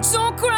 Don't cry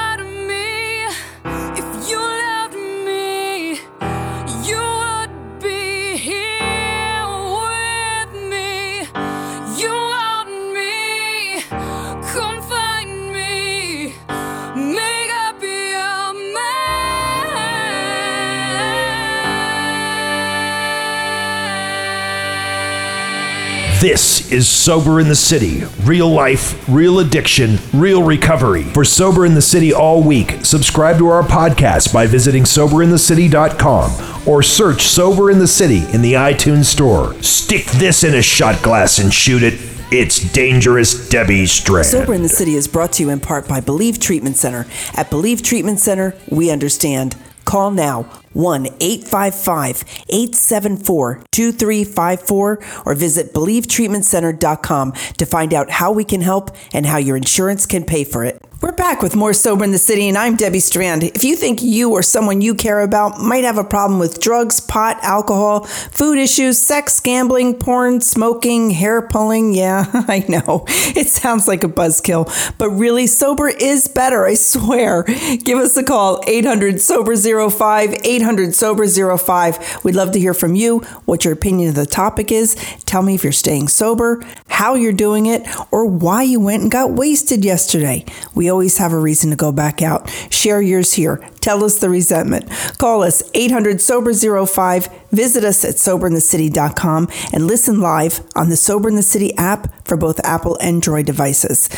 is Sober in the City. Real life, real addiction, real recovery. For Sober in the City all week, subscribe to our podcast by visiting soberinthecity.com or search Sober in the City in the iTunes Store. Stick this in a shot glass and shoot it. It's Dangerous Debbie Strand. Sober in the City is brought to you in part by Believe Treatment Center. At Believe Treatment Center, we understand. Call now 1 855 874 2354 or visit BelieveTreatmentCenter.com to find out how we can help and how your insurance can pay for it. We're back with more Sober in the City, and I'm Debbie Strand. If you think you or someone you care about might have a problem with drugs, pot, alcohol, food issues, sex, gambling, porn, smoking, hair pulling, yeah, I know. It sounds like a buzzkill, but really, sober is better, I swear. Give us a call, 800 Sober 05, 800 Sober 05. We'd love to hear from you, what your opinion of the topic is. Tell me if you're staying sober, how you're doing it, or why you went and got wasted yesterday. We always have a reason to go back out. Share yours here. Tell us the resentment. Call us 800 Sober 05. Visit us at soberinthecity.com and listen live on the Sober in the City app for both Apple and Android devices.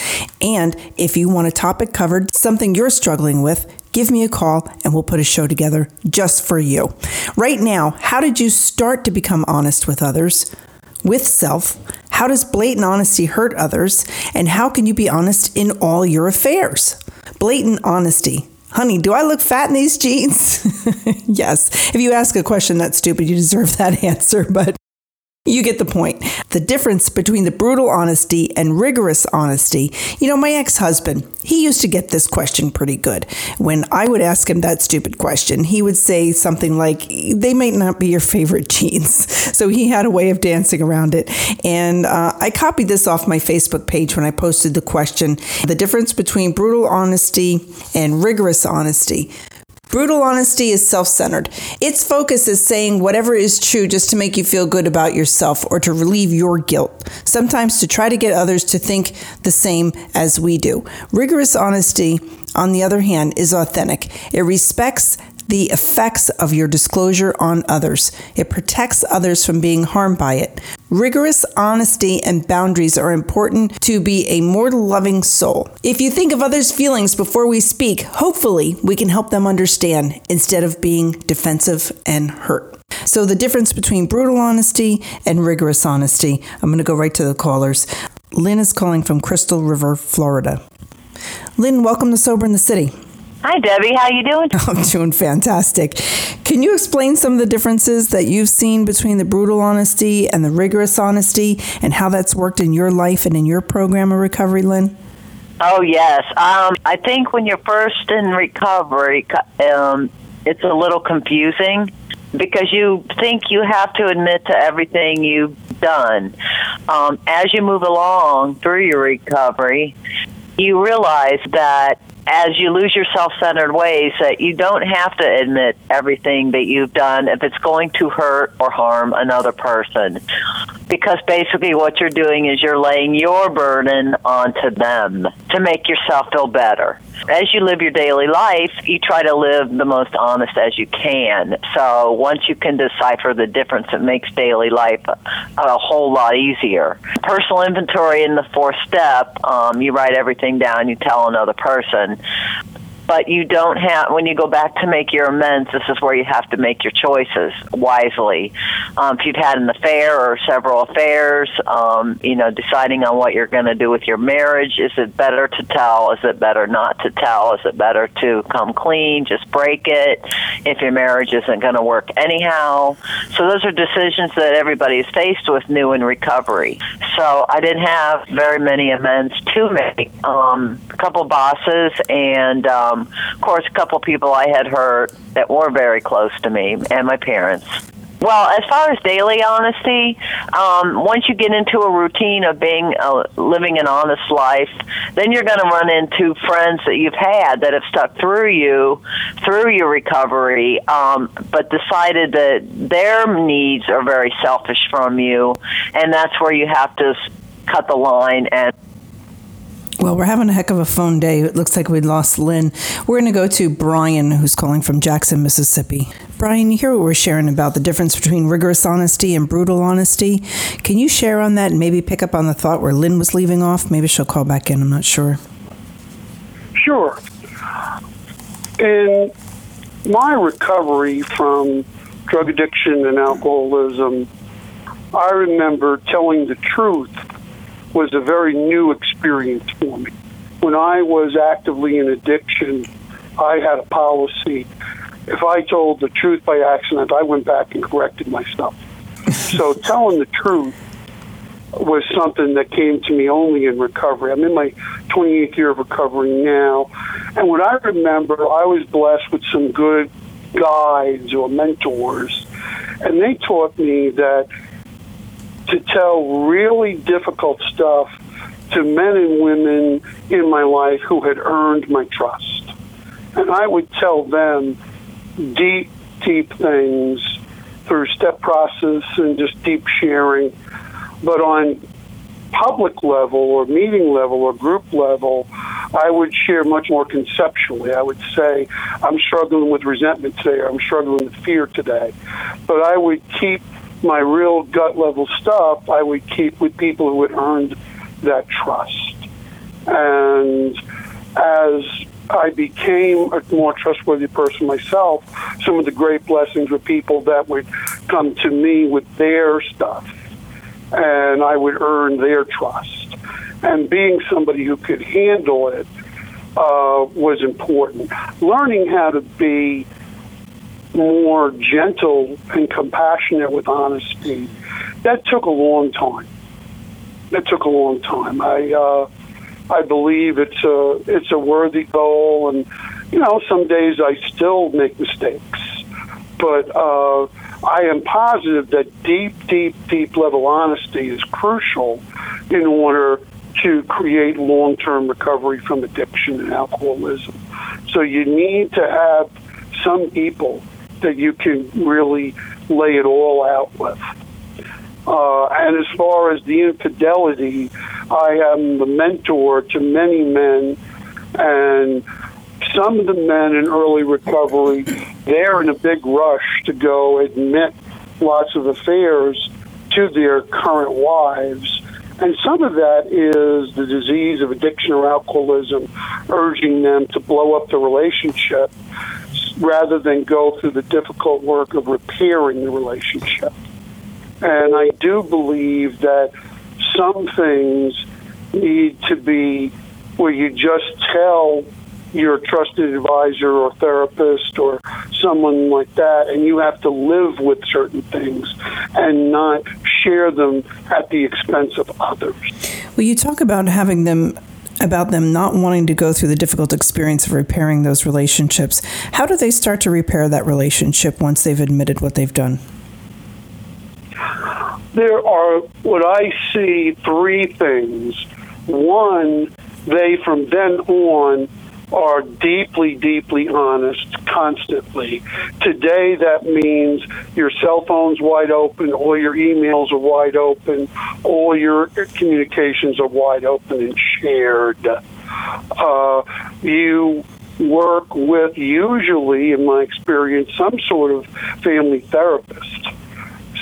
And if you want a topic covered, something you're struggling with, give me a call and we'll put a show together just for you. Right now, how did you start to become honest with others? With self? How does blatant honesty hurt others? And how can you be honest in all your affairs? Blatant honesty. Honey, do I look fat in these jeans? yes. If you ask a question that's stupid, you deserve that answer, but you get the point. The difference between the brutal honesty and rigorous honesty. You know, my ex husband, he used to get this question pretty good. When I would ask him that stupid question, he would say something like, They might not be your favorite jeans. So he had a way of dancing around it. And uh, I copied this off my Facebook page when I posted the question the difference between brutal honesty and rigorous honesty. Brutal honesty is self centered. Its focus is saying whatever is true just to make you feel good about yourself or to relieve your guilt, sometimes to try to get others to think the same as we do. Rigorous honesty, on the other hand, is authentic. It respects the effects of your disclosure on others. It protects others from being harmed by it. Rigorous honesty and boundaries are important to be a more loving soul. If you think of others' feelings before we speak, hopefully we can help them understand instead of being defensive and hurt. So, the difference between brutal honesty and rigorous honesty, I'm going to go right to the callers. Lynn is calling from Crystal River, Florida. Lynn, welcome to Sober in the City. Hi, Debbie. How you doing? I'm doing fantastic. Can you explain some of the differences that you've seen between the brutal honesty and the rigorous honesty and how that's worked in your life and in your program of recovery, Lynn? Oh, yes. Um, I think when you're first in recovery, um, it's a little confusing because you think you have to admit to everything you've done. Um, as you move along through your recovery, you realize that as you lose your self-centered ways that you don't have to admit everything that you've done if it's going to hurt or harm another person because basically what you're doing is you're laying your burden onto them to make yourself feel better. As you live your daily life you try to live the most honest as you can. So once you can decipher the difference it makes daily life a, a whole lot easier. Personal inventory in the fourth step um, you write everything down you tell another person but you don't have when you go back to make your amends this is where you have to make your choices wisely. Um, if you've had an affair or several affairs um, you know deciding on what you're going to do with your marriage is it better to tell is it better not to tell is it better to come clean? Just break it if your marriage isn't going to work anyhow. So those are decisions that everybody is faced with new in recovery. So i didn't have very many amends to make. Um, a couple bosses and um, of course, a couple people I had hurt that were very close to me, and my parents. Well, as far as daily honesty, um, once you get into a routine of being uh, living an honest life, then you're going to run into friends that you've had that have stuck through you through your recovery, um, but decided that their needs are very selfish from you, and that's where you have to cut the line and Well, we're having a heck of a phone day. It looks like we lost Lynn. We're going to go to Brian, who's calling from Jackson, Mississippi. Brian, you hear what we're sharing about the difference between rigorous honesty and brutal honesty. Can you share on that and maybe pick up on the thought where Lynn was leaving off? Maybe she'll call back in. I'm not sure. Sure. In my recovery from drug addiction and alcoholism, I remember telling the truth was a very new experience for me. When I was actively in addiction, I had a policy. If I told the truth by accident, I went back and corrected myself. so telling the truth was something that came to me only in recovery. I'm in my 28th year of recovery now. And what I remember, I was blessed with some good guides or mentors. And they taught me that to tell really difficult stuff to men and women in my life who had earned my trust. And I would tell them deep, deep things through step process and just deep sharing. But on public level or meeting level or group level, I would share much more conceptually. I would say, I'm struggling with resentment today, or I'm struggling with fear today. But I would keep my real gut level stuff, I would keep with people who had earned that trust. And as I became a more trustworthy person myself, some of the great blessings were people that would come to me with their stuff and I would earn their trust. And being somebody who could handle it uh, was important. Learning how to be more gentle and compassionate with honesty, that took a long time. That took a long time. I uh, I believe it's a it's a worthy goal, and you know some days I still make mistakes, but uh, I am positive that deep, deep, deep level honesty is crucial in order to create long term recovery from addiction and alcoholism. So you need to have some people that you can really lay it all out with. Uh, and as far as the infidelity, I am the mentor to many men, and some of the men in early recovery, they're in a big rush to go admit lots of affairs to their current wives. And some of that is the disease of addiction or alcoholism urging them to blow up the relationship rather than go through the difficult work of repairing the relationship. And I do believe that some things need to be where you just tell your trusted advisor or therapist or someone like that, and you have to live with certain things and not share them at the expense of others. Well, you talk about having them about them not wanting to go through the difficult experience of repairing those relationships. How do they start to repair that relationship once they've admitted what they've done? There are what I see three things. One, they from then on are deeply, deeply honest constantly. Today, that means your cell phone's wide open, all your emails are wide open, all your communications are wide open and shared. Uh, you work with, usually, in my experience, some sort of family therapist.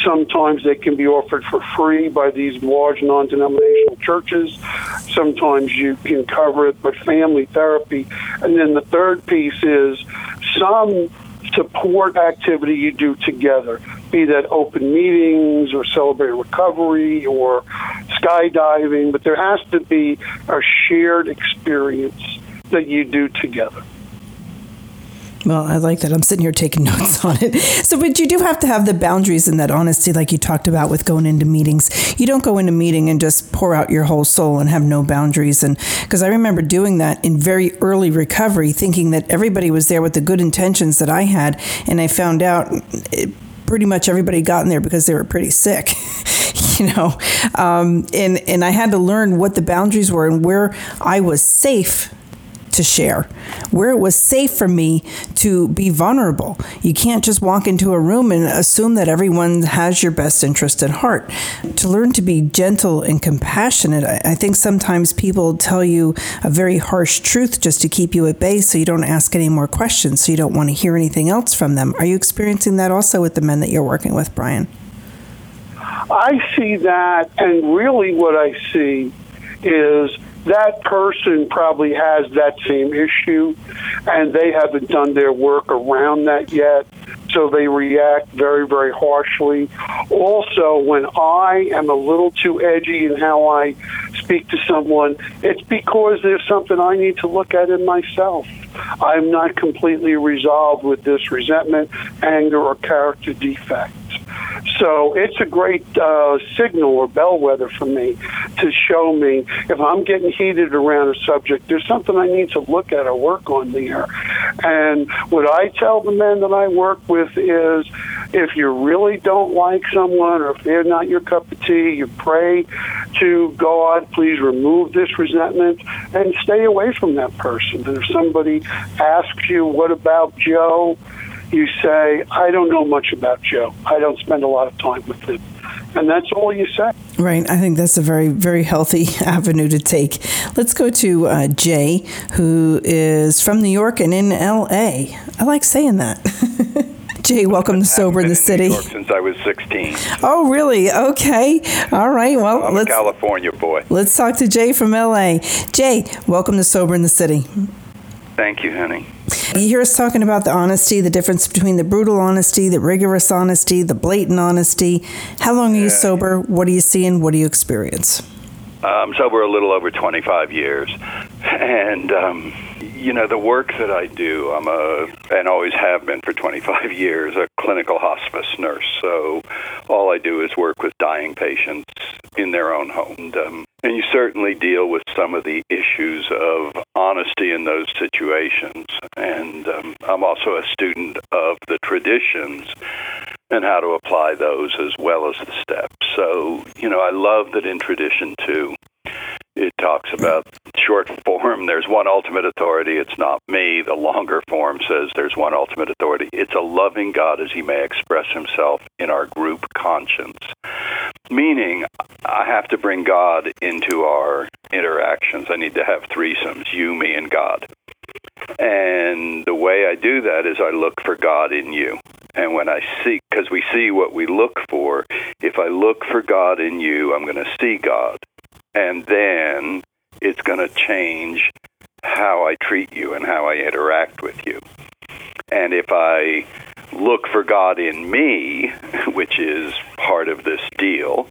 Sometimes they can be offered for free by these large non denominational churches. Sometimes you can cover it, but family therapy. And then the third piece is some support activity you do together, be that open meetings or celebrate recovery or skydiving, but there has to be a shared experience that you do together. Well, I like that. I'm sitting here taking notes on it. So, but you do have to have the boundaries and that honesty, like you talked about with going into meetings. You don't go into a meeting and just pour out your whole soul and have no boundaries. And because I remember doing that in very early recovery, thinking that everybody was there with the good intentions that I had, and I found out. It, pretty much everybody got in there because they were pretty sick. you know, um, and and I had to learn what the boundaries were and where I was safe to share, where it was safe for me to be vulnerable. You can't just walk into a room and assume that everyone has your best interest at heart. To learn to be gentle and compassionate, I, think sometimes people tell you a very harsh truth just to keep you at bay so you don't ask any more questions, so you don't want to hear anything else from them. Are you experiencing that also with the men that you're working with, Brian? I see that, and really what I see is that person probably has that same issue and they haven't done their work around that yet so they react very very harshly. Also when i am a little too edgy in how i speak to someone it's because there's something i need to look at in myself. I'm not completely resolved with this resentment anger or character defect. So it's a great uh, signal or bellwether for me to show me if I'm getting heated around a subject, there's something I need to look at or work on there. And what I tell the men that I work with is if you really don't like someone or if they're not your cup of tea, you pray to God, please remove this resentment and stay away from that person. And if somebody asks you, what about Joe? you say, I don't know much about Joe. I don't spend a lot of time with him. And that's all you say. Right. I think that's a very, very healthy avenue to take. Let's go to uh, Jay, who is from New York and in LA. I like saying that. Jay, welcome to Sober in the City. New York since I was 16. Oh, really? Okay. All right. Well, I'm let's a California boy. let's talk to Jay from LA. Jay, welcome to Sober in the City. Thank you, honey. You hear us talking about the honesty, the difference between the brutal honesty, the rigorous honesty, the blatant honesty. How long are you Yeah. sober? What are you seeing? What do you experience? I'm sober a little over 25 years, and um, you know the work that I do. I'm a and always have been for 25 years a clinical hospice nurse. So all I do is work with dying patients in their own home. And, um, and you certainly deal with some of the issues of honesty in those situations. And um, I'm also a student of the traditions and how to apply those as well as the steps. So, you know, I love that in tradition too, it talks about short form, there's one ultimate authority, it's not me. The longer form says there's one ultimate authority. It's a loving God as he may express himself in our group conscience. Meaning, I have to bring God into our interactions. I need to have threesomes, you, me, and God. And the way I do that is I look for God in you. And when I see, because we see what we look for, if I look for God in you, I'm going to see God. And then it's going to change how I treat you and how I interact with you. And if I look for God in me, which is part of this deal,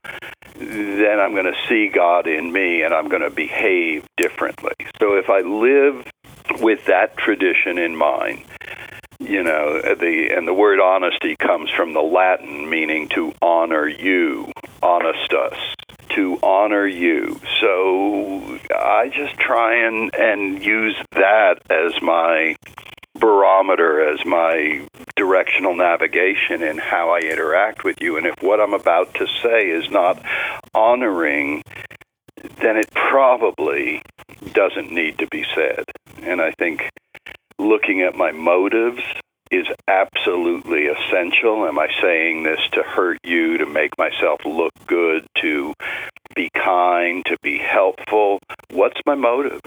then I'm going to see God in me and I'm going to behave differently. So if I live with that tradition in mind, you know, the and the word honesty comes from the Latin meaning to honor you, honestus, to honor you. So I just try and and use that as my barometer as my directional navigation in how I interact with you. And if what I'm about to say is not honoring, then it probably doesn't need to be said. And I think looking at my motives is absolutely essential. Am I saying this to hurt you, to make myself look good, to be kind, to be helpful? What's my motive?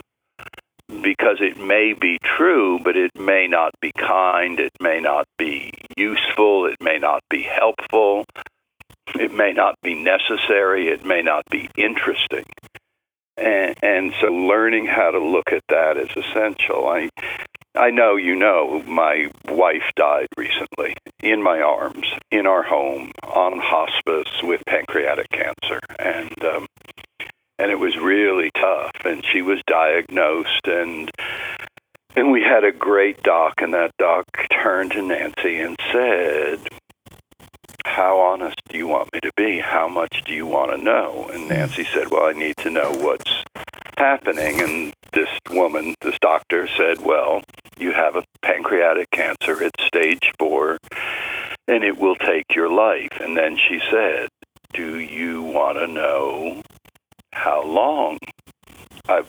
Because it may be true, but it may not be kind, it may not be useful, it may not be helpful, it may not be necessary, it may not be interesting. And, and so learning how to look at that is essential. I, I know you know my wife died recently in my arms, in our home, on hospice with pancreatic cancer. And um, and it was really tough and she was diagnosed and and we had a great doc and that doc turned to Nancy and said how honest do you want me to be how much do you want to know and Nancy hmm. said well I need to know what's happening and this woman this doctor said well you have a pancreatic cancer it's stage 4 and it will take your life. And then she said, Do you want to know how long?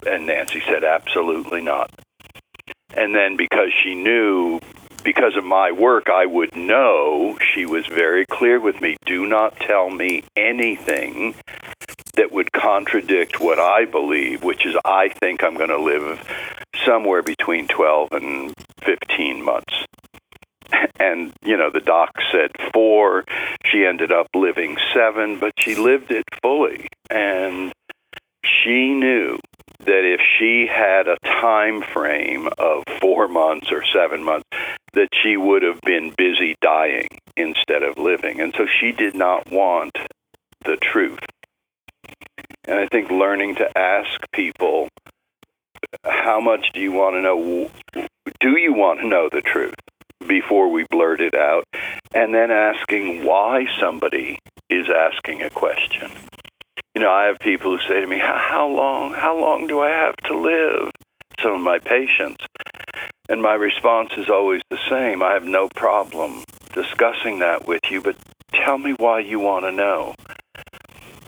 And Nancy said, Absolutely not. And then because she knew, because of my work, I would know, she was very clear with me do not tell me anything that would contradict what I believe, which is I think I'm going to live somewhere between 12 and 15 months. And, you know, the doc said four. She ended up living seven, but she lived it fully. And she knew that if she had a time frame of four months or seven months, that she would have been busy dying instead of living. And so she did not want the truth. And I think learning to ask people, how much do you want to know? Do you want to know the truth before we blurt it out? And then asking why somebody is asking a question. You know, I have people who say to me, "How long? How long do I have to live?" Some of my patients, and my response is always the same: I have no problem discussing that with you, but tell me why you want to know.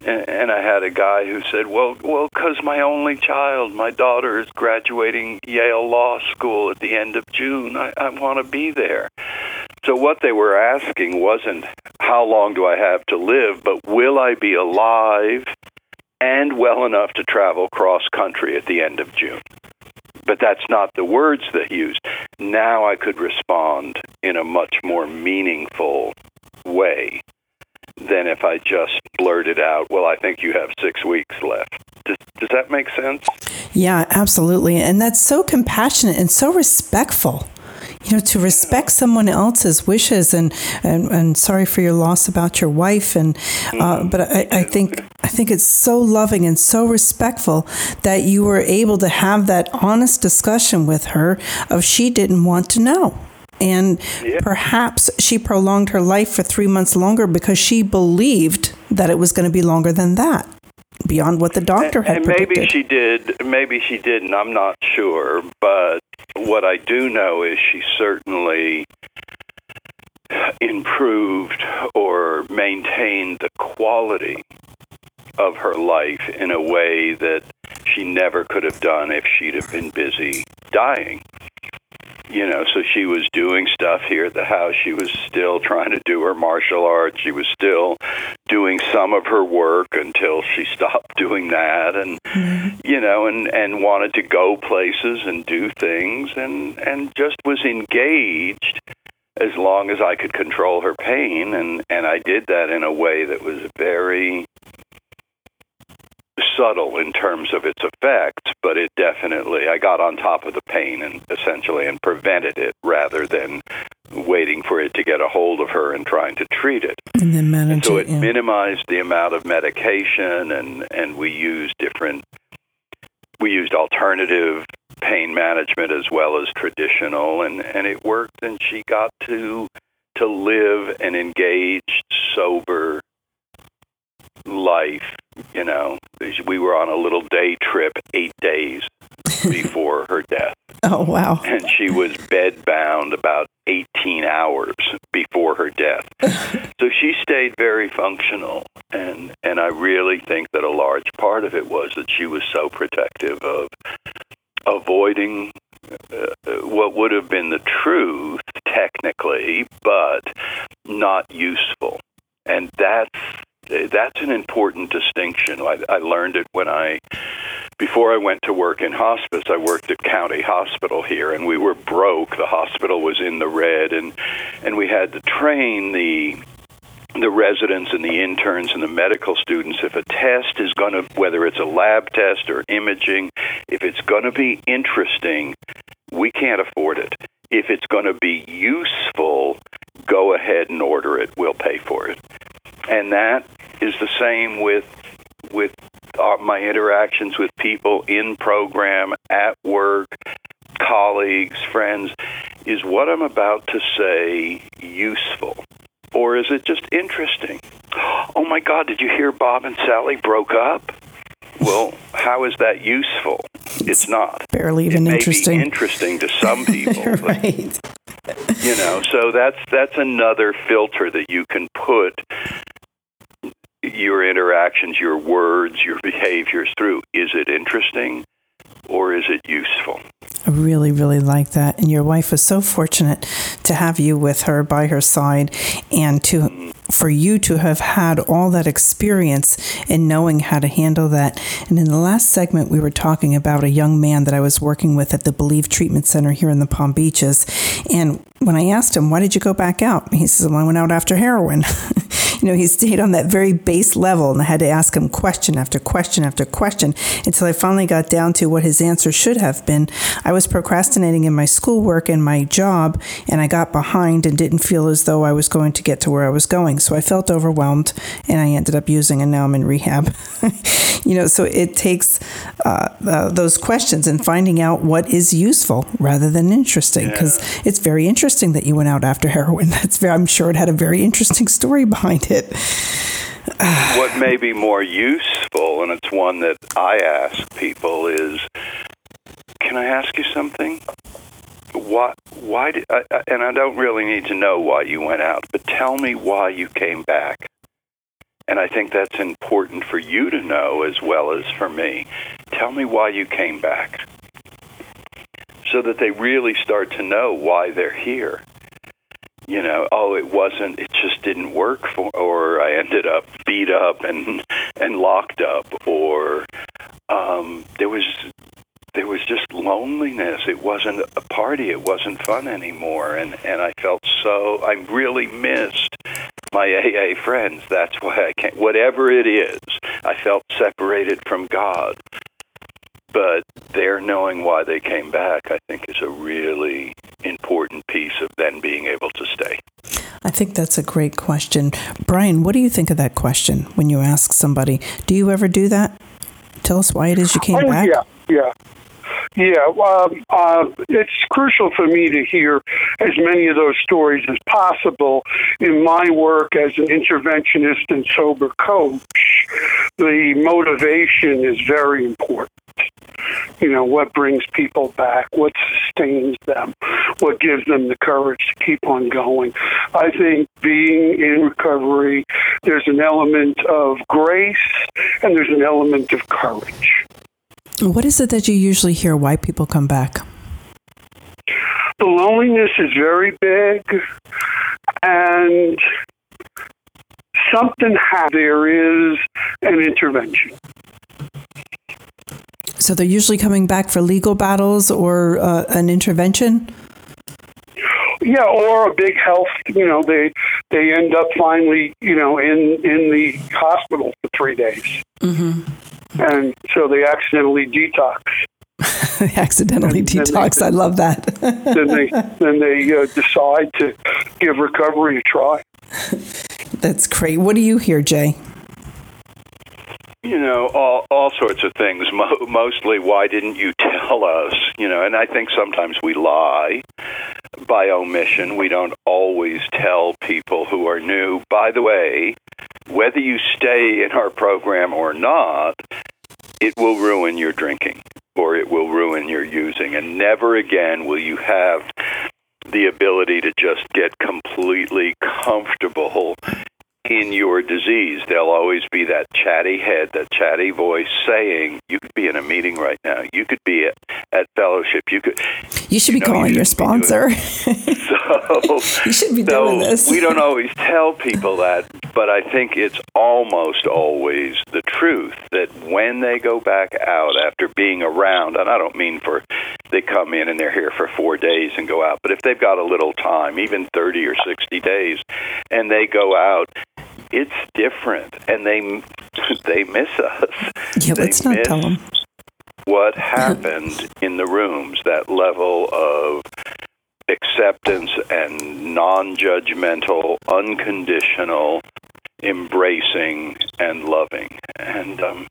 And, and I had a guy who said, "Well, well, because my only child, my daughter, is graduating Yale Law School at the end of June. I, I want to be there." So what they were asking wasn't how long do I have to live, but will I be alive and well enough to travel cross country at the end of June? But that's not the words they used. Now I could respond in a much more meaningful way than if I just blurted out, well, I think you have six weeks left. Does, does that make sense? Yeah, absolutely. And that's so compassionate and so respectful you know to respect someone else's wishes and and, and sorry for your loss about your wife. And uh, but I, I think I think it's so loving and so respectful that you were able to have that honest discussion with her of she didn't want to know. And Yeah. perhaps she prolonged her life for three months longer because she believed that it was going to be longer than that beyond what the doctor had and maybe predicted. she did maybe she didn't i'm not sure but what i do know is she certainly improved or maintained the quality of her life in a way that she never could have done if she'd have been busy dying you know, so she was doing stuff here at the house. She was still trying to do her martial arts. She was still doing some of her work until she stopped doing that and mm-hmm. you know, and and wanted to go places and do things and and just was engaged as long as I could control her pain and and I did that in a way that was very subtle in terms of its effects, but it definitely I got on top of the pain and essentially and prevented it rather than waiting for it to get a hold of her and trying to treat it. and then manage So it, it yeah. minimized the amount of medication and and we used different we used alternative pain management as well as traditional and and it worked and she got to to live an engaged sober life you know we were on a little day trip 8 days before her death. Oh wow. And she was bedbound about 18 hours before her death. so she stayed very functional, and and I really think that a large part of it was that she was so protective of avoiding uh, what would have been the truth technically, but not useful, and that's that's an important distinction. I, I learned it when I before I went to work in hospice, I worked at County Hospital here, and we were broke. The hospital was in the red, and and we had to train the the residents and the interns and the medical students if a test is going to whether it's a lab test or imaging if it's going to be interesting we can't afford it if it's going to be useful go ahead and order it we'll pay for it and that is the same with with uh, my interactions with people in program at work colleagues friends. Is what i'm about to say useful? Or is it just interesting? Oh my god did you hear bob and sally broke up? Well how is that useful? It's not. Barely even it may interesting. be interesting to some people but right. you know, so that's that's another filter that you can put your your words, your behaviors through. Is it interesting or is it useful? I really, really like that. And your wife was so fortunate to have you with her by her side and to for you to have had all that experience in knowing how to handle that. And in the last segment, we were talking about a young man that I was working with at the Believe Treatment Center here in the Palm Beaches. And when I asked him, why did you go back out? He says, well, I went out after heroin. you know, he stayed on that very base level and I had to ask him question after question after question until I finally got down to what his answer should have been. I was procrastinating in my schoolwork and my job and I got behind and didn't feel as though I was going to get to where I was going. So I felt overwhelmed and I ended up using and now I'm in rehab. you know, so it takes uh, uh, those questions and finding out what is useful rather than interesting because yeah. it's very interesting that you went out after heroin. That's very, I'm sure it had a very interesting story behind it. what may be more useful, and it's one that I ask people, is can I ask you something? Why? Why did? I, and I don't really need to know why you went out, but tell me why you came back. And I think that's important for you to know as well as for me. Tell me why you came back, so that they really start to know why they're here you know, oh, it wasn't, it just didn't work for, or I ended up beat up and and locked up, or um, there was there was just loneliness. It wasn't a party. It wasn't fun anymore, and and I felt so. I really missed my AA friends. That's why I can't. Whatever it is, I felt separated from God. But their knowing why they came back, I think, is a really important piece of then being able to stay. I think that's a great question. Brian, what do you think of that question when you ask somebody? Do you ever do that? Tell us why it is you came oh, back. Yeah, yeah. Yeah, um, uh, it's crucial for me to hear as many of those stories as possible in my work as an interventionist and sober coach. The motivation is very important. You know, what brings people back, what sustains them, what gives them the courage to keep on going. I think being in recovery, there's an element of grace and there's an element of courage. What is it that you usually hear why people come back? The loneliness is very big, and something ha- there is an intervention. So they're usually coming back for legal battles or uh, an intervention. Yeah, or a big health. You know, they they end up finally, you know, in in the hospital for three days, mm-hmm. And so they accidentally detox. They accidentally and, detox. They, I love that. then they then they uh, decide to give recovery a try. That's great. What do you hear, Jay? You know, all all sorts of things. Mo- mostly, why didn't you tell us? You know, and I think sometimes we lie by omission. We don't always tell people who are new. By the way, whether you stay in our program or not, it will ruin your drinking or it will ruin your using, and never again will you have the ability to just get completely comfortable in your disease. There'll always be that chatty head, that chatty voice saying, "You could be in a meeting right now. You could be at, at fellowship. You could. You should be know, calling you your sponsor. so you should be so doing this. we don't always tell people that, but I think it's almost always the truth that when they go back out after being around, and I don't mean for they come in and they're here for four days and go out, but if they've got a little time, even thirty or sixty days, and they go out it's different, and they they miss us. Yeah, they let's not tell them what happened in the rooms. That level of acceptance and non-judgmental, unconditional, embracing and loving, and um,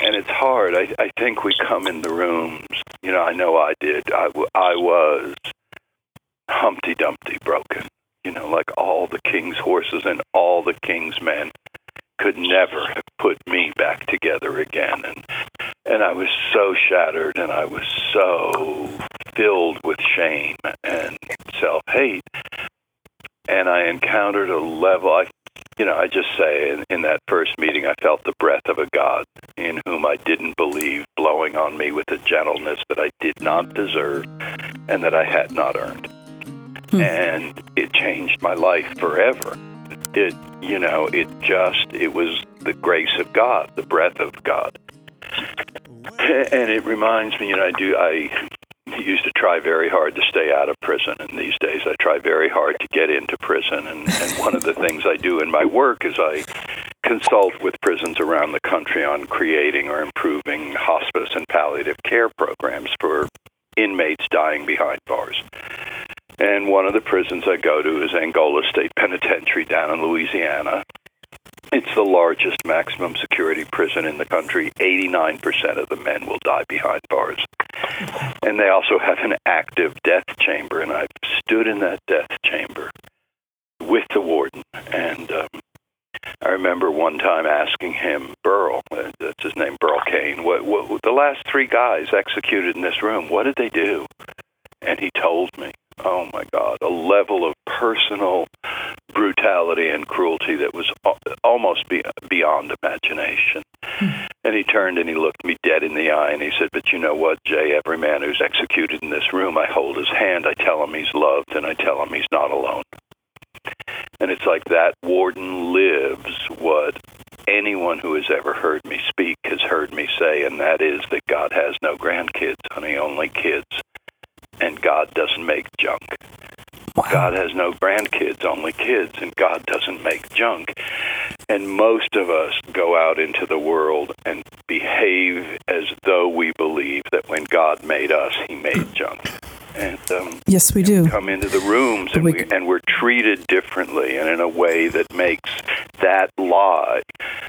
and it's hard. I, I think we come in the rooms. You know, I know I did. I, I was Humpty Dumpty broken you know, like all the king's horses and all the king's men could never have put me back together again and and I was so shattered and I was so filled with shame and self hate. And I encountered a level, I, you know, I just say in, in that first meeting, I felt the breath of a God in whom I didn't believe, blowing on me with a gentleness that I did not deserve and that I had not earned. Hmm. And it changed my life forever. It, you know, it just, it was the grace of God, the breath of God. And it reminds me, you know, I do, I used to try very hard to stay out of prison, and these days I try very hard to get into prison. And, and one of the things I do in my work is I consult with prisons around the country on creating or improving hospice and palliative care programs for inmates dying behind bars. And one of the prisons I go to is Angola State Penitentiary down in Louisiana. It's the largest maximum security prison in the country. 89% of the men will die behind bars. And they also have an active death chamber, and I've stood in that death chamber with the warden. And um, I remember one time asking him, Burl, uh, that's his name, Burl Cain, what, what, the last three guys executed in this room, what did they do? And he told me, oh my God, a level of personal brutality and cruelty that was almost be, beyond imagination. Hmm. And he turned and he looked me dead in the eye and he said, But you know what, Jay? Every man who's executed in this room, I hold his hand, I tell him he's loved, and I tell him he's not alone. And it's like that warden lives what anyone who has ever heard me speak has heard me say, and that is that God has no grandkids, honey, only kids. And God doesn't make junk. Wow. God has no grandkids, only kids, and God doesn't make junk. And most of us go out into the world and behave as though we believe that when God made us, He made junk and um, yes, we do come into the rooms, and, we, we, and we're treated differently, and in a way that makes that lie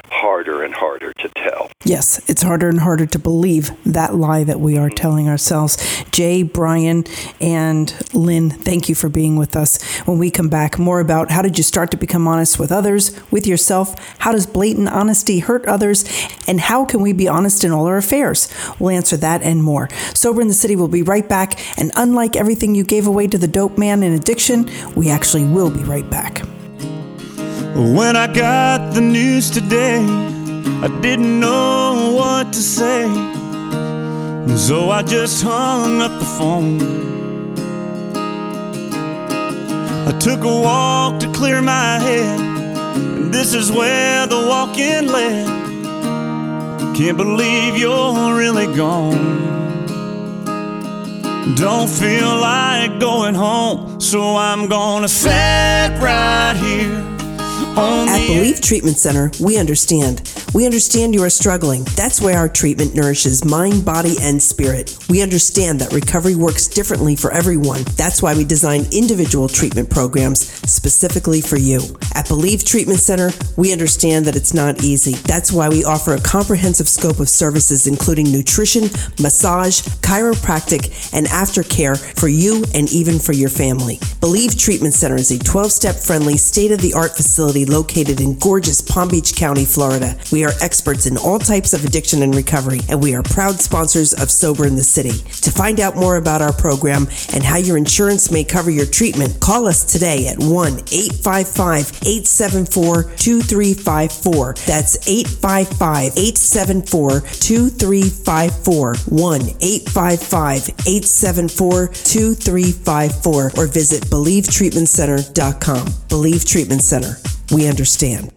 harder and harder to tell. Yes, it's harder and harder to believe that lie that we are mm-hmm. telling ourselves. Jay, Brian, and Lynn, thank you for being with us. When we come back, more about how did you start to become honest with others, with yourself? How does blatant honesty hurt others? And how can we be honest in all our affairs? We'll answer that and more. Sober in the City will be right back, and unlike unlike everything you gave away to the dope man in addiction, we actually will be right back. When I got the news today, I didn't know what to say. So I just hung up the phone. I took a walk to clear my head, and this is where the walk in led. Can't believe you're really gone. Don't feel like going home, so I'm gonna sit right here. At Believe Treatment Center, we understand we understand you are struggling. That's why our treatment nourishes mind, body, and spirit. We understand that recovery works differently for everyone. That's why we design individual treatment programs specifically for you. At Believe Treatment Center, we understand that it's not easy. That's why we offer a comprehensive scope of services including nutrition, massage, chiropractic, and aftercare for you and even for your family. Believe Treatment Center is a 12 step friendly, state of the art facility located in gorgeous Palm Beach County, Florida. We are experts in all types of addiction and recovery, and we are proud sponsors of Sober in the City. To find out more about our program and how your insurance may cover your treatment, call us today at 1 855 874 2354. That's 855 874 2354. 1 855 874 2354. Or visit BelieveTreatmentCenter.com. Believe Treatment Center. We understand.